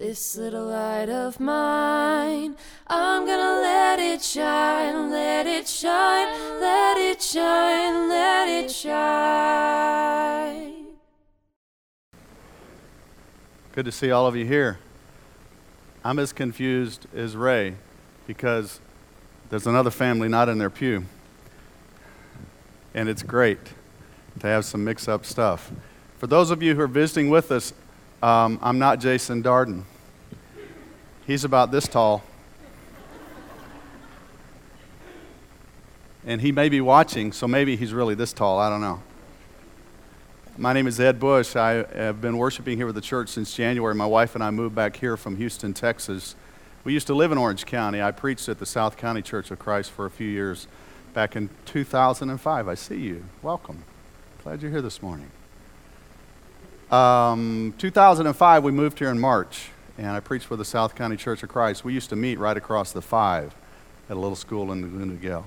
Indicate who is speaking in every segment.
Speaker 1: This little light of mine, I'm gonna let it shine, let it shine, let it shine, let it shine.
Speaker 2: Good to see all of you here. I'm as confused as Ray because there's another family not in their pew. And it's great to have some mix up stuff. For those of you who are visiting with us, um, I'm not Jason Darden. He's about this tall. And he may be watching, so maybe he's really this tall. I don't know. My name is Ed Bush. I have been worshiping here with the church since January. My wife and I moved back here from Houston, Texas. We used to live in Orange County. I preached at the South County Church of Christ for a few years back in 2005. I see you. Welcome. Glad you're here this morning. Um, 2005, we moved here in March, and I preached for the South County Church of Christ. We used to meet right across the five at a little school in Laguna Niguel.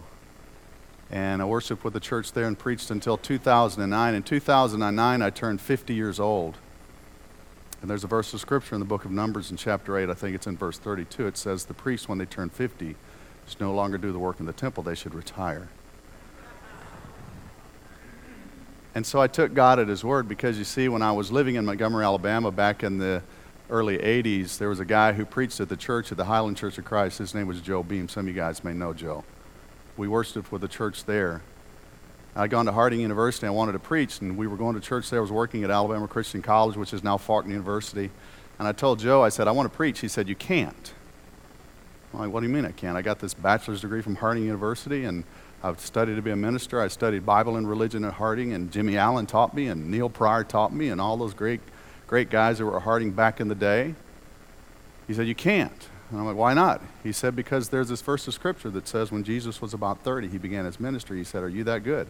Speaker 2: And I worshiped with the church there and preached until 2009. In 2009, I turned 50 years old. And there's a verse of scripture in the book of Numbers in chapter 8, I think it's in verse 32. It says, The priests, when they turn 50, should no longer do the work in the temple, they should retire. And so I took God at His word because you see, when I was living in Montgomery, Alabama back in the early 80s, there was a guy who preached at the church, at the Highland Church of Christ. His name was Joe Beam. Some of you guys may know Joe. We worshiped with the church there. I'd gone to Harding University. I wanted to preach, and we were going to church there. I was working at Alabama Christian College, which is now Faulkner University. And I told Joe, I said, I want to preach. He said, You can't. I'm like, What do you mean I can't? I got this bachelor's degree from Harding University, and I've studied to be a minister. I studied Bible and religion at Harding, and Jimmy Allen taught me, and Neil Pryor taught me, and all those great, great guys that were at Harding back in the day. He said, You can't. And I'm like, why not? He said, because there's this verse of scripture that says when Jesus was about 30, he began his ministry. He said, Are you that good?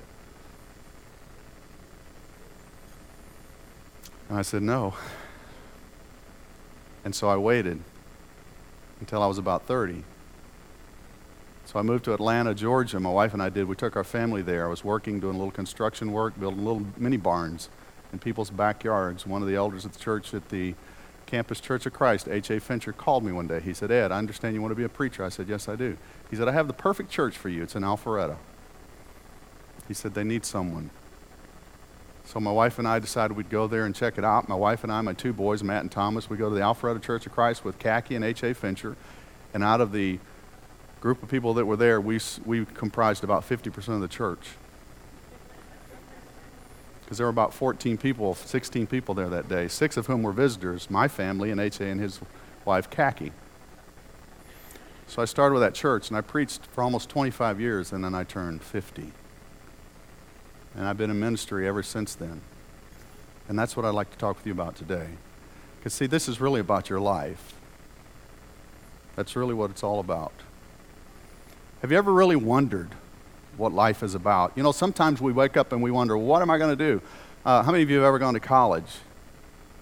Speaker 2: And I said, No. And so I waited until I was about 30. So I moved to Atlanta, Georgia. My wife and I did. We took our family there. I was working, doing a little construction work, building little mini barns in people's backyards. One of the elders at the church at the Campus Church of Christ, H.A. Fincher, called me one day. He said, Ed, I understand you want to be a preacher. I said, Yes, I do. He said, I have the perfect church for you. It's in Alpharetta. He said, They need someone. So my wife and I decided we'd go there and check it out. My wife and I, my two boys, Matt and Thomas, we go to the Alpharetta Church of Christ with Khaki and H.A. Fincher. And out of the group of people that were there, we, we comprised about 50% of the church because there were about 14 people, 16 people there that day, six of whom were visitors, my family and H.A. and his wife, Khaki. So I started with that church, and I preached for almost 25 years, and then I turned 50. And I've been in ministry ever since then. And that's what I'd like to talk with you about today. Because, see, this is really about your life. That's really what it's all about. Have you ever really wondered what life is about. You know, sometimes we wake up and we wonder, what am I going to do? Uh, how many of you have ever gone to college?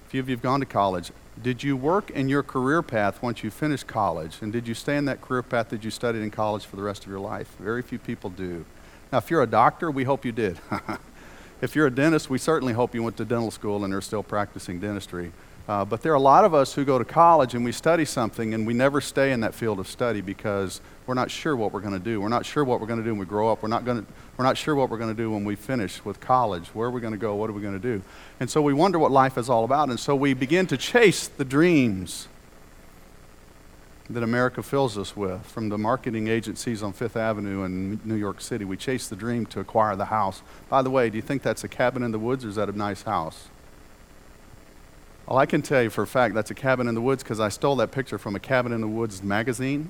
Speaker 2: A few of you have gone to college. Did you work in your career path once you finished college? And did you stay in that career path that you studied in college for the rest of your life? Very few people do. Now, if you're a doctor, we hope you did. if you're a dentist, we certainly hope you went to dental school and are still practicing dentistry. Uh, but there are a lot of us who go to college and we study something and we never stay in that field of study because we're not sure what we're going to do. We're not sure what we're going to do when we grow up. We're not, to, we're not sure what we're going to do when we finish with college. Where are we going to go? What are we going to do? And so we wonder what life is all about. And so we begin to chase the dreams that America fills us with. From the marketing agencies on Fifth Avenue in New York City, we chase the dream to acquire the house. By the way, do you think that's a cabin in the woods or is that a nice house? Well, I can tell you for a fact that's a cabin in the woods because I stole that picture from a Cabin in the Woods magazine.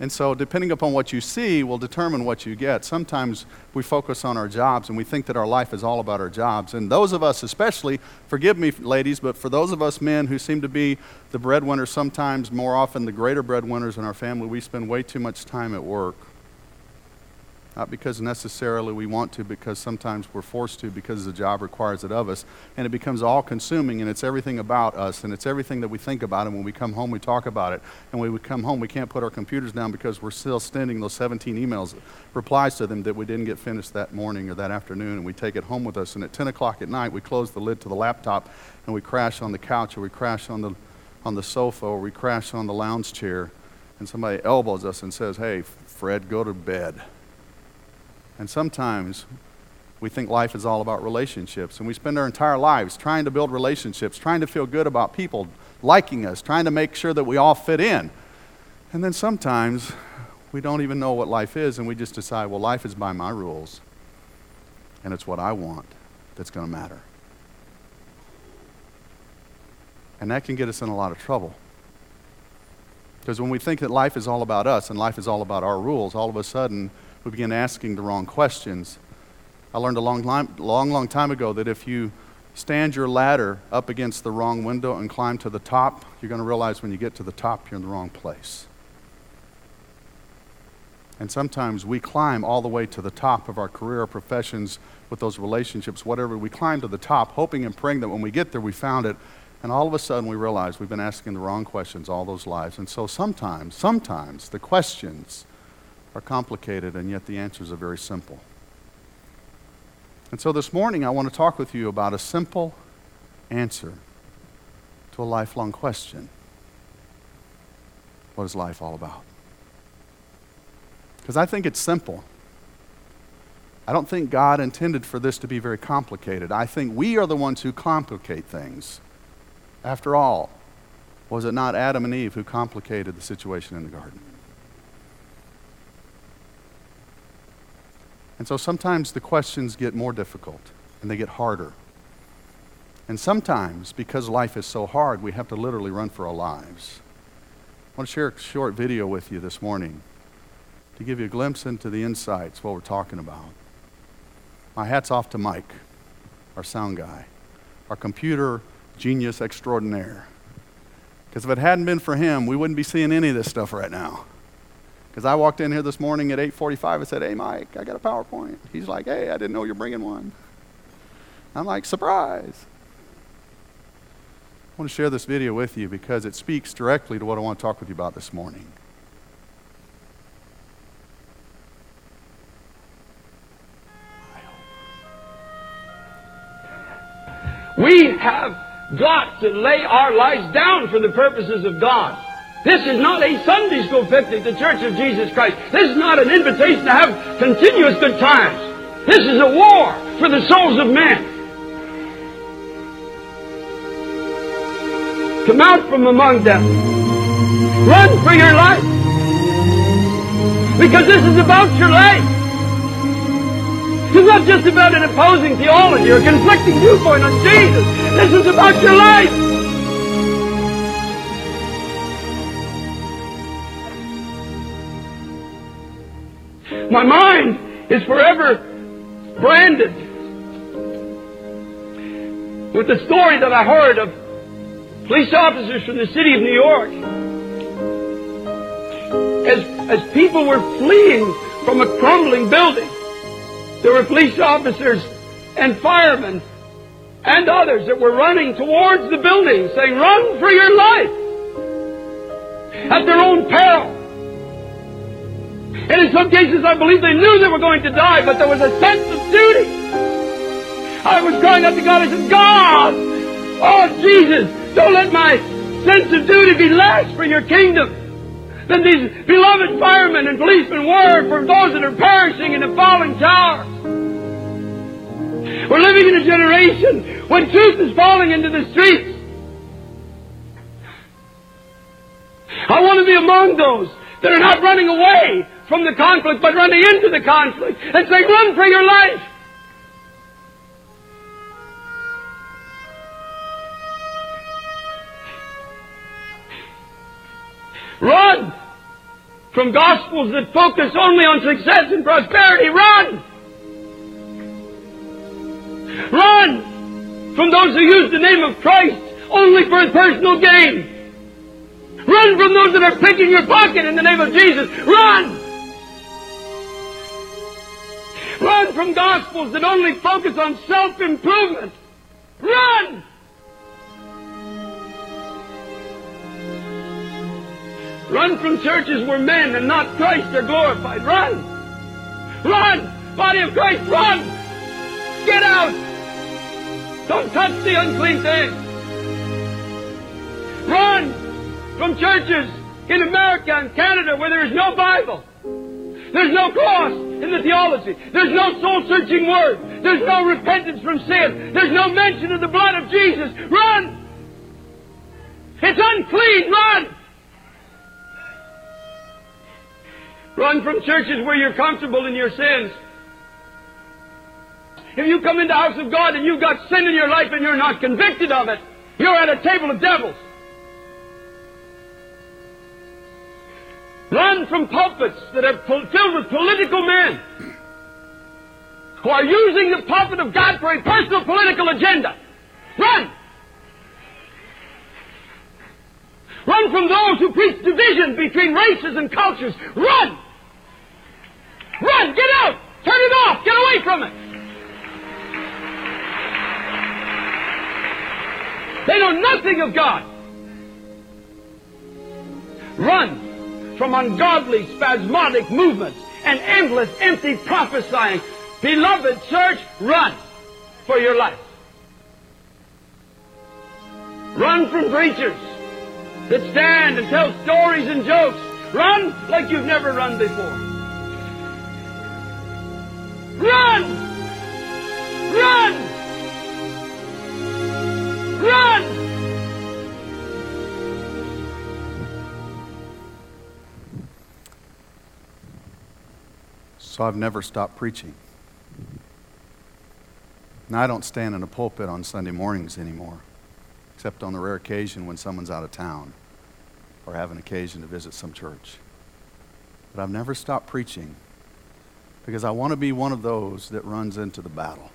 Speaker 2: And so, depending upon what you see, will determine what you get. Sometimes we focus on our jobs and we think that our life is all about our jobs. And those of us, especially, forgive me, ladies, but for those of us men who seem to be the breadwinners, sometimes more often the greater breadwinners in our family, we spend way too much time at work. Not because necessarily we want to, because sometimes we're forced to because the job requires it of us. And it becomes all consuming and it's everything about us and it's everything that we think about. And when we come home, we talk about it. And when we come home, we can't put our computers down because we're still sending those 17 emails, replies to them that we didn't get finished that morning or that afternoon. And we take it home with us. And at 10 o'clock at night, we close the lid to the laptop and we crash on the couch or we crash on the, on the sofa or we crash on the lounge chair. And somebody elbows us and says, Hey, Fred, go to bed. And sometimes we think life is all about relationships, and we spend our entire lives trying to build relationships, trying to feel good about people liking us, trying to make sure that we all fit in. And then sometimes we don't even know what life is, and we just decide, well, life is by my rules, and it's what I want that's going to matter. And that can get us in a lot of trouble. Because when we think that life is all about us and life is all about our rules, all of a sudden we begin asking the wrong questions. I learned a long, long, long time ago that if you stand your ladder up against the wrong window and climb to the top, you're going to realize when you get to the top, you're in the wrong place. And sometimes we climb all the way to the top of our career professions with those relationships, whatever. We climb to the top, hoping and praying that when we get there, we found it. And all of a sudden, we realize we've been asking the wrong questions all those lives. And so sometimes, sometimes the questions are complicated, and yet the answers are very simple. And so this morning, I want to talk with you about a simple answer to a lifelong question What is life all about? Because I think it's simple. I don't think God intended for this to be very complicated. I think we are the ones who complicate things. After all, was it not Adam and Eve who complicated the situation in the garden? And so sometimes the questions get more difficult and they get harder. And sometimes, because life is so hard, we have to literally run for our lives. I want to share a short video with you this morning to give you a glimpse into the insights, what we're talking about. My hat's off to Mike, our sound guy, our computer genius extraordinaire. Because if it hadn't been for him, we wouldn't be seeing any of this stuff right now. Because I walked in here this morning at 8:45 and said, "Hey, Mike, I got a PowerPoint." He's like, "Hey, I didn't know you're bringing one." I'm like, "Surprise!" I want to share this video with you because it speaks directly to what I want to talk with you about this morning.
Speaker 3: We have got to lay our lives down for the purposes of God. This is not a Sunday school picnic, the Church of Jesus Christ. This is not an invitation to have continuous good times. This is a war for the souls of men. Come out from among them. Run for your life. Because this is about your life. It's not just about an opposing theology or a conflicting viewpoint on Jesus. This is about your life. Is forever branded with the story that I heard of police officers from the city of New York. As, as people were fleeing from a crumbling building, there were police officers and firemen and others that were running towards the building saying, run for your life at their own peril. And in some cases, I believe they knew they were going to die, but there was a sense of duty. I was crying out to God. I said, God, oh Jesus, don't let my sense of duty be less for your kingdom than these beloved firemen and policemen were for those that are perishing in the falling towers. We're living in a generation when truth is falling into the streets. I want to be among those that are not running away from the conflict, but running into the conflict and saying, run for your life. Run from gospels that focus only on success and prosperity. Run! Run from those who use the name of Christ only for personal gain. Run from those that are picking your pocket in the name of Jesus. Run! From gospels that only focus on self-improvement. Run! Run from churches where men and not Christ are glorified. Run! Run! Body of Christ, run! Get out! Don't touch the unclean thing! Run from churches in America and Canada where there is no Bible. There's no cross in the theology. There's no soul searching word. There's no repentance from sin. There's no mention of the blood of Jesus. Run! It's unclean. Run! Run from churches where you're comfortable in your sins. If you come into the house of God and you've got sin in your life and you're not convicted of it, you're at a table of devils. Run from pulpits that are filled with political men who are using the pulpit of God for a personal political agenda. Run! Run from those who preach division between races and cultures. Run! Run! Get out! Turn it off! Get away from it! They know nothing of God. Run from ungodly, spasmodic movements and endless, empty prophesying. Beloved church, run for your life. Run from preachers that stand and tell stories and jokes. Run like you've never run before. Run! Run! Run!
Speaker 2: So I've never stopped preaching. Now, I don't stand in a pulpit on Sunday mornings anymore, except on the rare occasion when someone's out of town or have an occasion to visit some church. But I've never stopped preaching because I want to be one of those that runs into the battle.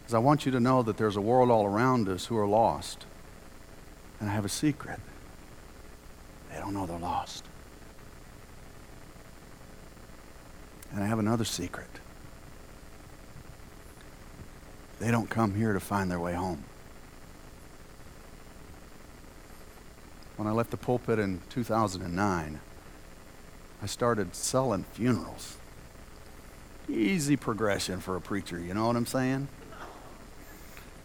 Speaker 2: Because I want you to know that there's a world all around us who are lost. And I have a secret. They don't know they're lost. And I have another secret. They don't come here to find their way home. When I left the pulpit in 2009, I started selling funerals. Easy progression for a preacher, you know what I'm saying?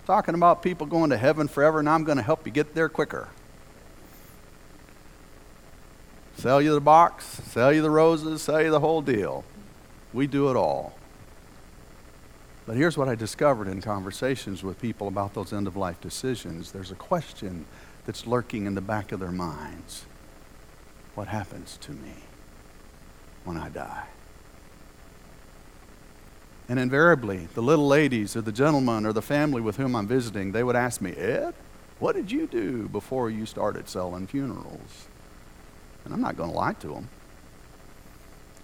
Speaker 2: Talking about people going to heaven forever, and I'm going to help you get there quicker. Sell you the box, sell you the roses, sell you the whole deal. We do it all. But here's what I discovered in conversations with people about those end of life decisions there's a question that's lurking in the back of their minds What happens to me when I die? And invariably, the little ladies or the gentlemen or the family with whom I'm visiting, they would ask me, Ed, what did you do before you started selling funerals? And I'm not going to lie to them.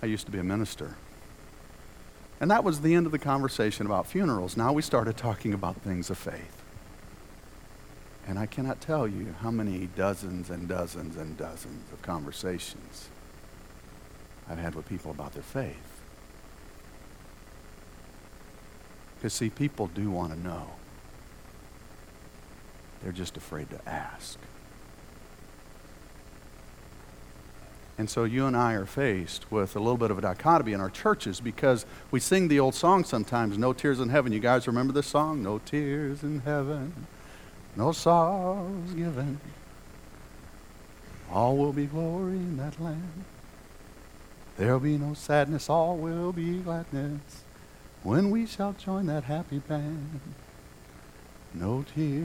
Speaker 2: I used to be a minister. And that was the end of the conversation about funerals. Now we started talking about things of faith. And I cannot tell you how many dozens and dozens and dozens of conversations I've had with people about their faith. Because, see, people do want to know. They're just afraid to ask. And so you and I are faced with a little bit of a dichotomy in our churches because we sing the old song sometimes, No Tears in Heaven. You guys remember this song? No tears in heaven, no sorrows given. All will be glory in that land. There'll be no sadness, all will be gladness when we shall join that happy band. No tears,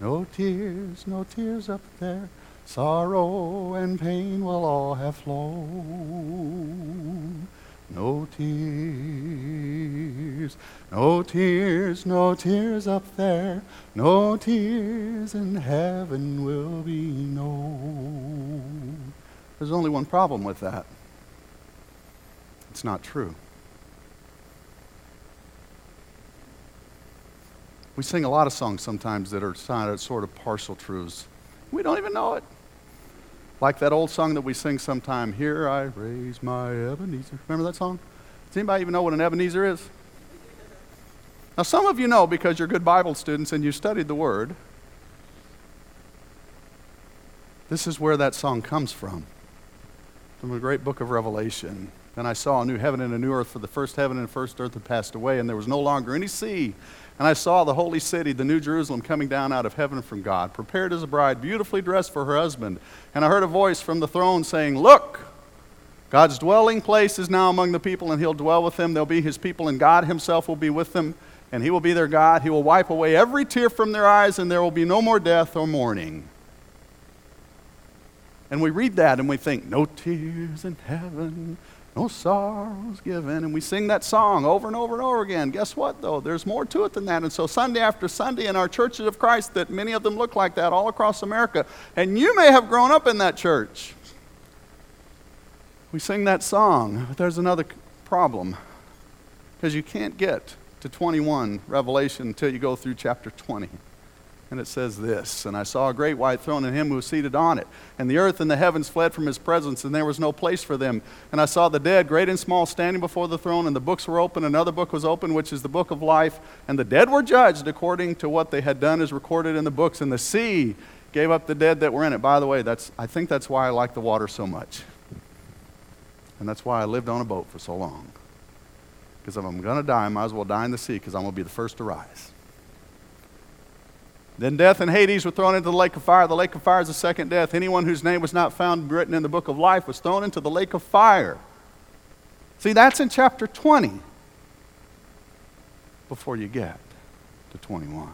Speaker 2: no tears, no tears up there. Sorrow and pain will all have flown. No tears, no tears, no tears up there. No tears in heaven will be known. There's only one problem with that it's not true. We sing a lot of songs sometimes that are sort of partial truths. We don't even know it. Like that old song that we sing sometime, Here I Raise My Ebenezer. Remember that song? Does anybody even know what an Ebenezer is? Now, some of you know because you're good Bible students and you studied the Word. This is where that song comes from, from the great book of Revelation. And I saw a new heaven and a new earth, for the first heaven and first earth had passed away, and there was no longer any sea. And I saw the holy city, the new Jerusalem, coming down out of heaven from God, prepared as a bride, beautifully dressed for her husband. And I heard a voice from the throne saying, Look, God's dwelling place is now among the people, and he'll dwell with them. They'll be his people, and God himself will be with them, and he will be their God. He will wipe away every tear from their eyes, and there will be no more death or mourning. And we read that and we think, No tears in heaven, no sorrows given. And we sing that song over and over and over again. Guess what, though? There's more to it than that. And so, Sunday after Sunday in our churches of Christ, that many of them look like that all across America. And you may have grown up in that church. We sing that song, but there's another problem. Because you can't get to 21 Revelation until you go through chapter 20. And it says this And I saw a great white throne and him who was seated on it. And the earth and the heavens fled from his presence, and there was no place for them. And I saw the dead, great and small, standing before the throne, and the books were open. Another book was open, which is the book of life. And the dead were judged according to what they had done, as recorded in the books. And the sea gave up the dead that were in it. By the way, that's, I think that's why I like the water so much. And that's why I lived on a boat for so long. Because if I'm going to die, I might as well die in the sea because I'm going to be the first to rise. Then death and Hades were thrown into the lake of fire. The lake of fire is the second death. Anyone whose name was not found written in the book of life was thrown into the lake of fire. See, that's in chapter 20 before you get to 21.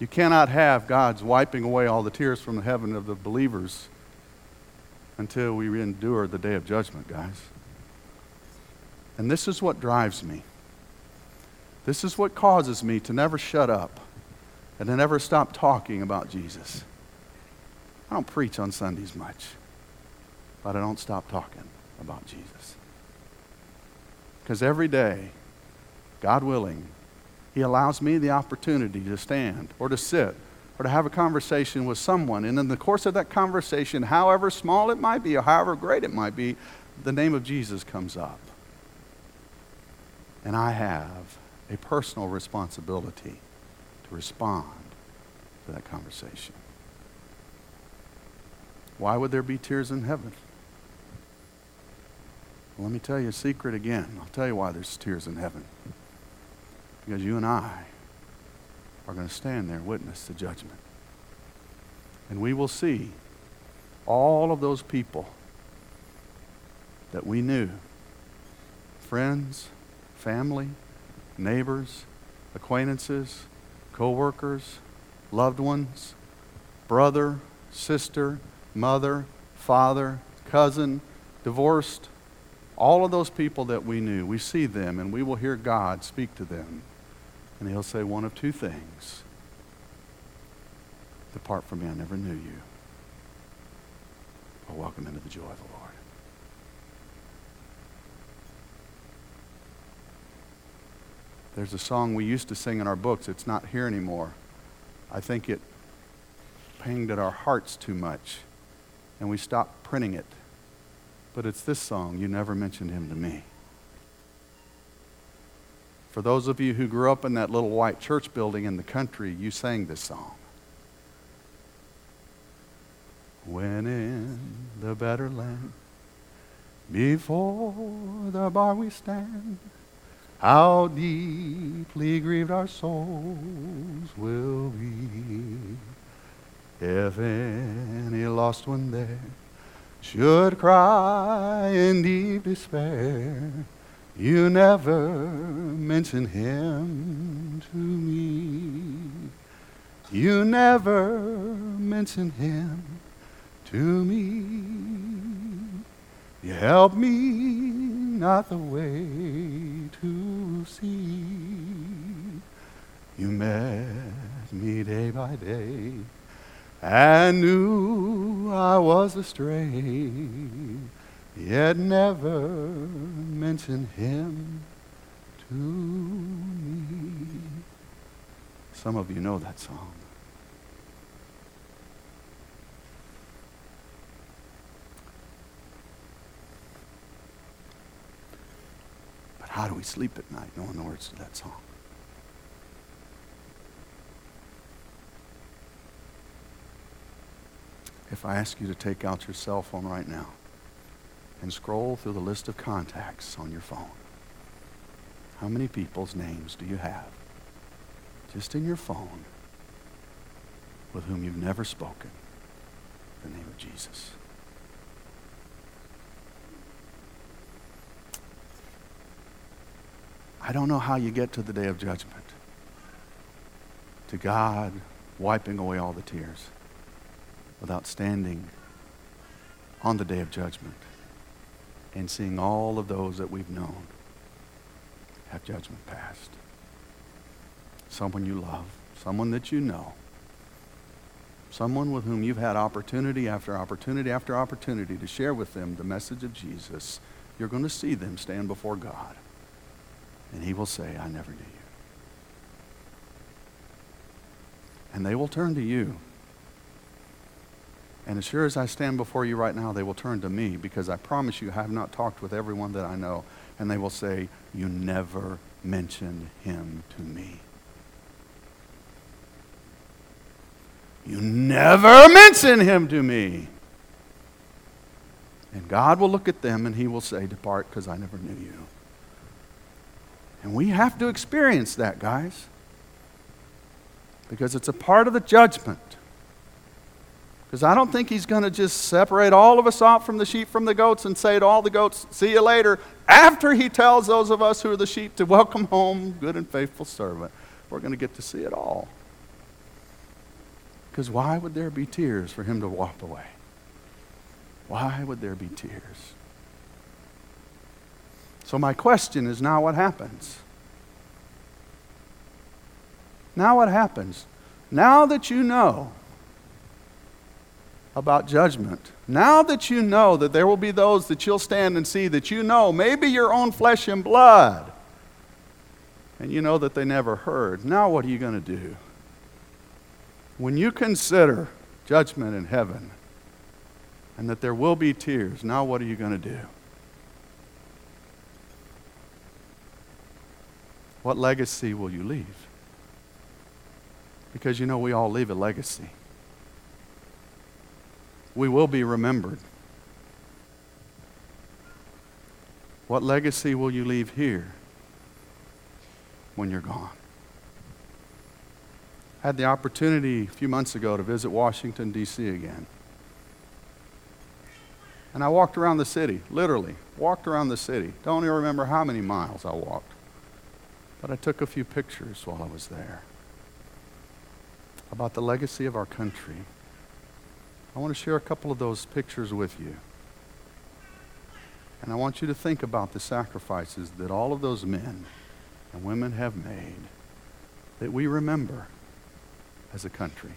Speaker 2: You cannot have God's wiping away all the tears from the heaven of the believers until we endure the day of judgment, guys. And this is what drives me. This is what causes me to never shut up and to never stop talking about Jesus. I don't preach on Sundays much, but I don't stop talking about Jesus. Because every day, God willing, he allows me the opportunity to stand or to sit or to have a conversation with someone. And in the course of that conversation, however small it might be or however great it might be, the name of Jesus comes up. And I have a personal responsibility to respond to that conversation. Why would there be tears in heaven? Well, let me tell you a secret again. I'll tell you why there's tears in heaven. Because you and I are going to stand there and witness the judgment. And we will see all of those people that we knew friends, family, neighbors, acquaintances, coworkers, loved ones, brother, sister, mother, father, cousin, divorced, all of those people that we knew, we see them and we will hear God speak to them. And he'll say one of two things Depart from me, I never knew you. Or welcome into the joy of the Lord. There's a song we used to sing in our books. It's not here anymore. I think it pinged at our hearts too much, and we stopped printing it. But it's this song, You Never Mentioned Him to Me. For those of you who grew up in that little white church building in the country, you sang this song. When in the better land, before the bar we stand, how deeply grieved our souls will be if any lost one there should cry in deep despair. You never mention him to me. You never mention him to me. You help me not the way to see. You met me day by day and knew I was astray, yet never mentioned him to me. Some of you know that song. We sleep at night knowing the words to that song. If I ask you to take out your cell phone right now and scroll through the list of contacts on your phone, how many people's names do you have just in your phone with whom you've never spoken the name of Jesus? I don't know how you get to the day of judgment, to God wiping away all the tears without standing on the day of judgment and seeing all of those that we've known have judgment passed. Someone you love, someone that you know, someone with whom you've had opportunity after opportunity after opportunity to share with them the message of Jesus, you're going to see them stand before God. And he will say, I never knew you. And they will turn to you. And as sure as I stand before you right now, they will turn to me because I promise you I have not talked with everyone that I know. And they will say, You never mentioned him to me. You never mention him to me. And God will look at them and he will say, Depart because I never knew you. And we have to experience that, guys. Because it's a part of the judgment. Because I don't think he's going to just separate all of us off from the sheep from the goats and say to all the goats, see you later, after he tells those of us who are the sheep to welcome home, good and faithful servant. We're going to get to see it all. Because why would there be tears for him to walk away? Why would there be tears? So, my question is now what happens? Now, what happens? Now that you know about judgment, now that you know that there will be those that you'll stand and see that you know, maybe your own flesh and blood, and you know that they never heard, now what are you going to do? When you consider judgment in heaven and that there will be tears, now what are you going to do? What legacy will you leave? Because you know we all leave a legacy. We will be remembered. What legacy will you leave here when you're gone? I had the opportunity a few months ago to visit Washington, D.C. again. And I walked around the city, literally, walked around the city. Don't even remember how many miles I walked. But I took a few pictures while I was there about the legacy of our country. I want to share a couple of those pictures with you. And I want you to think about the sacrifices that all of those men and women have made that we remember as a country.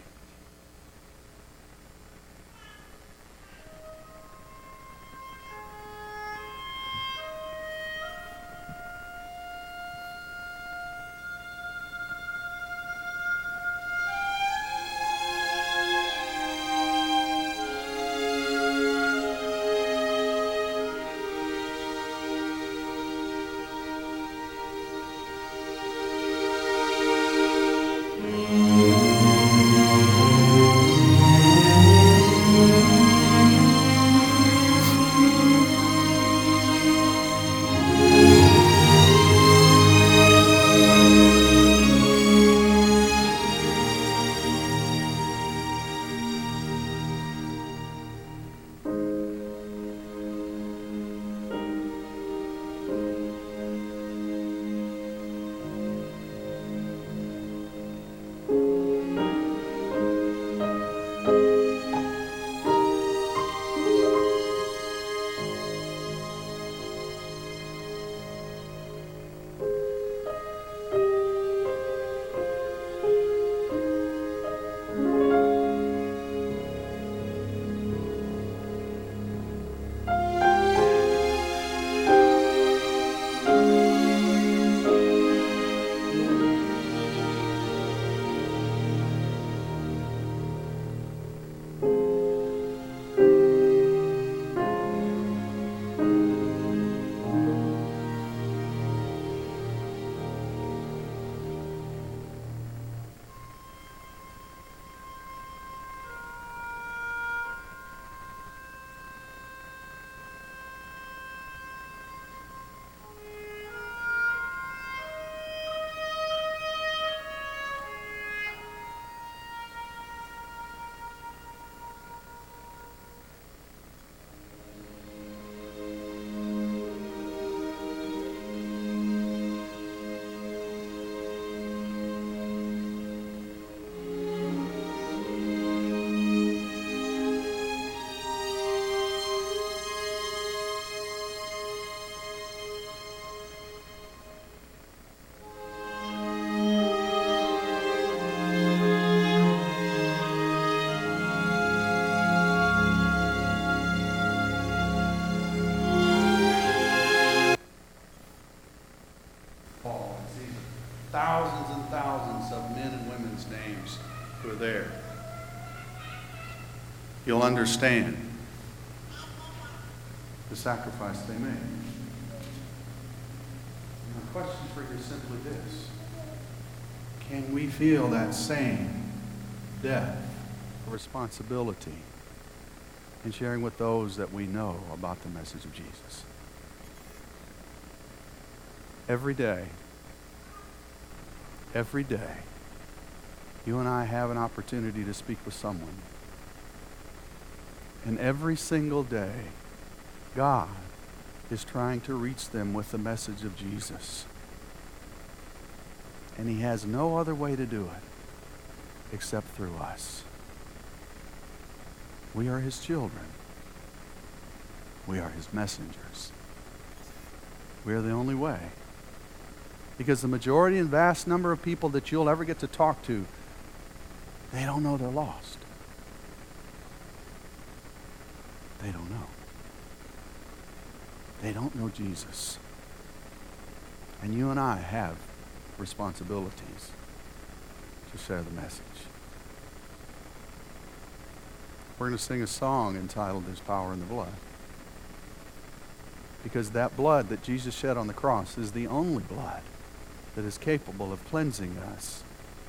Speaker 2: Are there, you'll understand the sacrifice they made. And My question for you is simply this. Can we feel that same death of responsibility in sharing with those that we know about the message of Jesus? Every day, every day, you and I have an opportunity to speak with someone. And every single day, God is trying to reach them with the message of Jesus. And He has no other way to do it except through us. We are His children, we are His messengers. We are the only way. Because the majority and vast number of people that you'll ever get to talk to, they don't know they're lost. They don't know. They don't know Jesus. And you and I have responsibilities to share the message. We're going to sing a song entitled There's Power in the Blood. Because that blood that Jesus shed on the cross is the only blood that is capable of cleansing us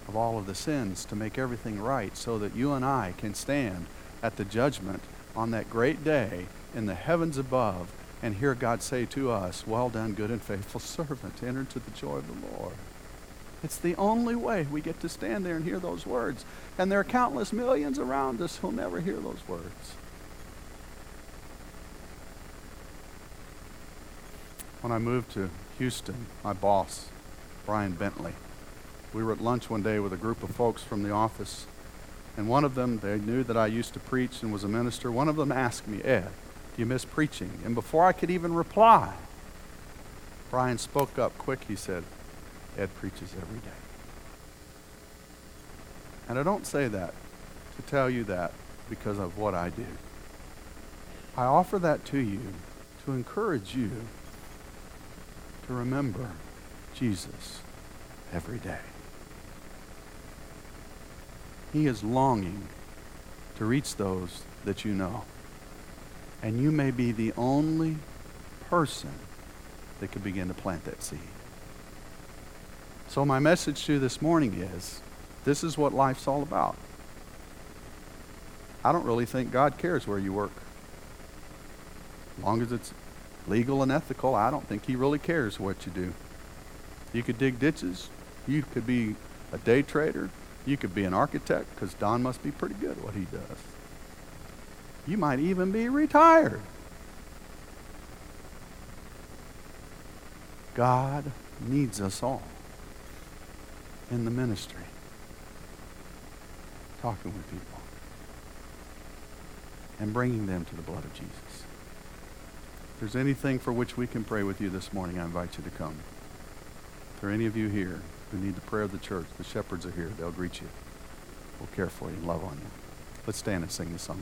Speaker 2: of all of the sins to make everything right so that you and I can stand at the judgment on that great day in the heavens above and hear God say to us, Well done, good and faithful servant, enter into the joy of the Lord. It's the only way we get to stand there and hear those words. And there are countless millions around us who'll never hear those words. When I moved to Houston, my boss, Brian Bentley, we were at lunch one day with a group of folks from the office, and one of them, they knew that I used to preach and was a minister. One of them asked me, Ed, do you miss preaching? And before I could even reply, Brian spoke up quick. He said, Ed preaches every day. And I don't say that to tell you that because of what I do. I offer that to you to encourage you to remember Jesus every day. He is longing to reach those that you know. And you may be the only person that could begin to plant that seed. So, my message to you this morning is this is what life's all about. I don't really think God cares where you work. As long as it's legal and ethical, I don't think He really cares what you do. You could dig ditches, you could be a day trader, you could be an architect, because Don must be pretty good at what he does. You might even be retired. God needs us all in the ministry, talking with people, and bringing them to the blood of Jesus. If there's anything for which we can pray with you this morning, I invite you to come. If there are any of you here who need the prayer of the church, the shepherds are here. They'll greet you. We'll care for you and love on you. Let's stand and sing this song.